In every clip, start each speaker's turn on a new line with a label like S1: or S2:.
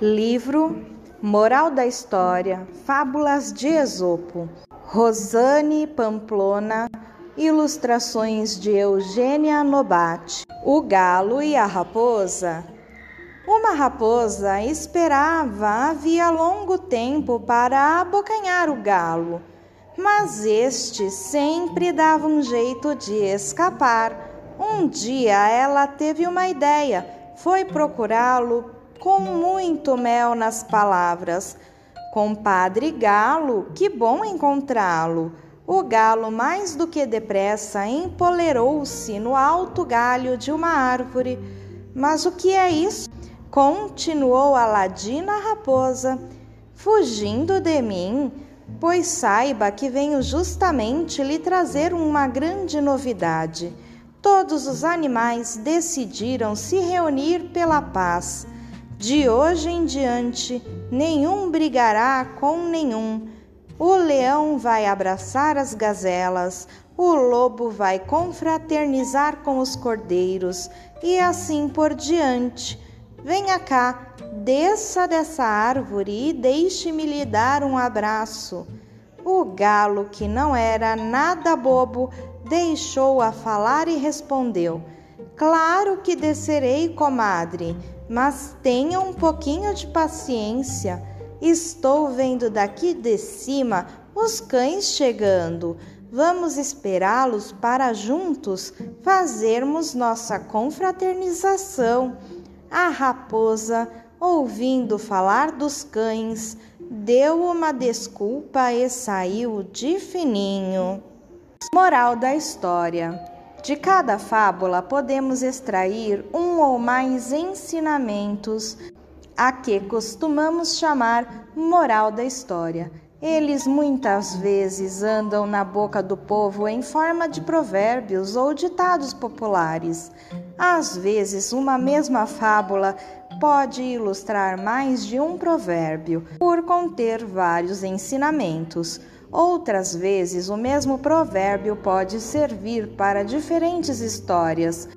S1: Livro Moral da História, Fábulas de Esopo, Rosane Pamplona, ilustrações de Eugênia Nobate. O Galo e a Raposa. Uma raposa esperava havia longo tempo para abocanhar o galo, mas este sempre dava um jeito de escapar. Um dia ela teve uma ideia, foi procurá-lo com muito mel nas palavras. Compadre Galo, que bom encontrá-lo. O galo, mais do que depressa, empolerou-se no alto galho de uma árvore. Mas o que é isso? Continuou a ladina raposa. Fugindo de mim? Pois saiba que venho justamente lhe trazer uma grande novidade. Todos os animais decidiram se reunir pela paz. De hoje em diante, nenhum brigará com nenhum. O leão vai abraçar as gazelas, o lobo vai confraternizar com os cordeiros e assim por diante. Venha cá, desça dessa árvore e deixe-me lhe dar um abraço. O galo, que não era nada bobo, deixou-a falar e respondeu: Claro que descerei, comadre mas tenha um pouquinho de paciência. Estou vendo daqui de cima os cães chegando. Vamos esperá-los para juntos fazermos nossa confraternização. A raposa, ouvindo falar dos cães, deu uma desculpa e saiu de fininho. Moral da história. De cada fábula podemos extrair um ou mais ensinamentos, a que costumamos chamar moral da história. Eles muitas vezes andam na boca do povo em forma de provérbios ou ditados populares. Às vezes, uma mesma fábula pode ilustrar mais de um provérbio, por conter vários ensinamentos. Outras vezes, o mesmo provérbio pode servir para diferentes histórias.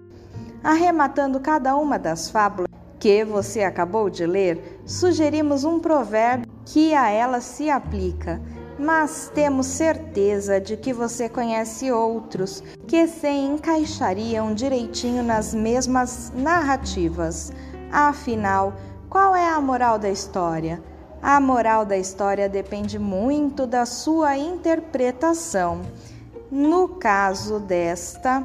S1: Arrematando cada uma das fábulas que você acabou de ler, sugerimos um provérbio que a ela se aplica, mas temos certeza de que você conhece outros que se encaixariam direitinho nas mesmas narrativas. Afinal, qual é a moral da história? A moral da história depende muito da sua interpretação. No caso desta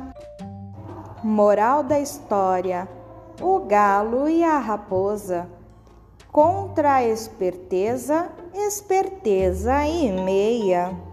S1: moral da história, o galo e a raposa. Contra a esperteza, esperteza e meia.